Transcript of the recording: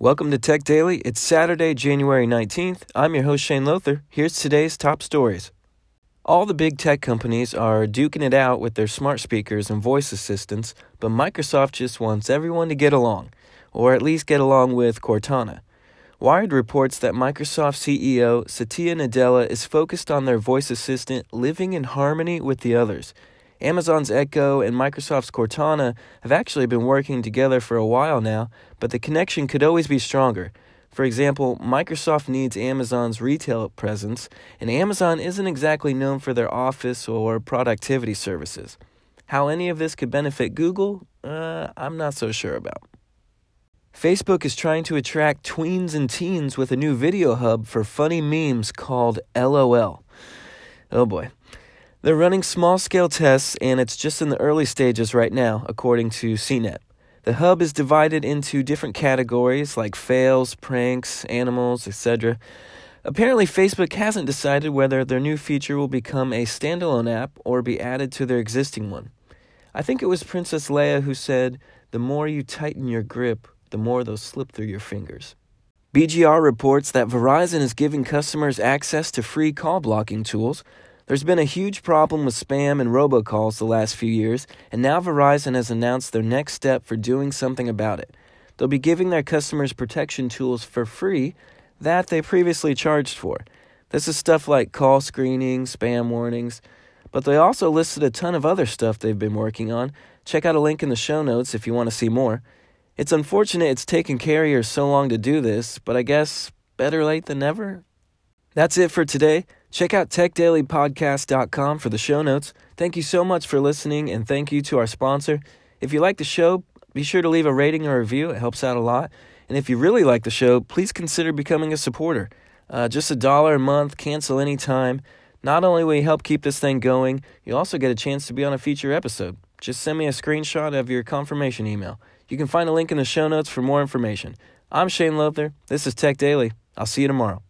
Welcome to Tech Daily. It's Saturday, January 19th. I'm your host, Shane Lothar. Here's today's top stories. All the big tech companies are duking it out with their smart speakers and voice assistants, but Microsoft just wants everyone to get along, or at least get along with Cortana. Wired reports that Microsoft CEO Satya Nadella is focused on their voice assistant living in harmony with the others. Amazon's Echo and Microsoft's Cortana have actually been working together for a while now, but the connection could always be stronger. For example, Microsoft needs Amazon's retail presence, and Amazon isn't exactly known for their office or productivity services. How any of this could benefit Google, uh, I'm not so sure about. Facebook is trying to attract tweens and teens with a new video hub for funny memes called LOL. Oh boy. They're running small scale tests and it's just in the early stages right now, according to CNET. The hub is divided into different categories like fails, pranks, animals, etc. Apparently, Facebook hasn't decided whether their new feature will become a standalone app or be added to their existing one. I think it was Princess Leia who said, The more you tighten your grip, the more they'll slip through your fingers. BGR reports that Verizon is giving customers access to free call blocking tools. There's been a huge problem with spam and robocalls the last few years, and now Verizon has announced their next step for doing something about it. They'll be giving their customers protection tools for free that they previously charged for. This is stuff like call screening, spam warnings, but they also listed a ton of other stuff they've been working on. Check out a link in the show notes if you want to see more. It's unfortunate it's taken carriers so long to do this, but I guess better late than never. That's it for today. Check out techdailypodcast.com for the show notes. Thank you so much for listening, and thank you to our sponsor. If you like the show, be sure to leave a rating or review, it helps out a lot. And if you really like the show, please consider becoming a supporter. Uh, just a dollar a month, cancel anytime. Not only will you help keep this thing going, you also get a chance to be on a future episode. Just send me a screenshot of your confirmation email. You can find a link in the show notes for more information. I'm Shane Lothar. This is Tech Daily. I'll see you tomorrow.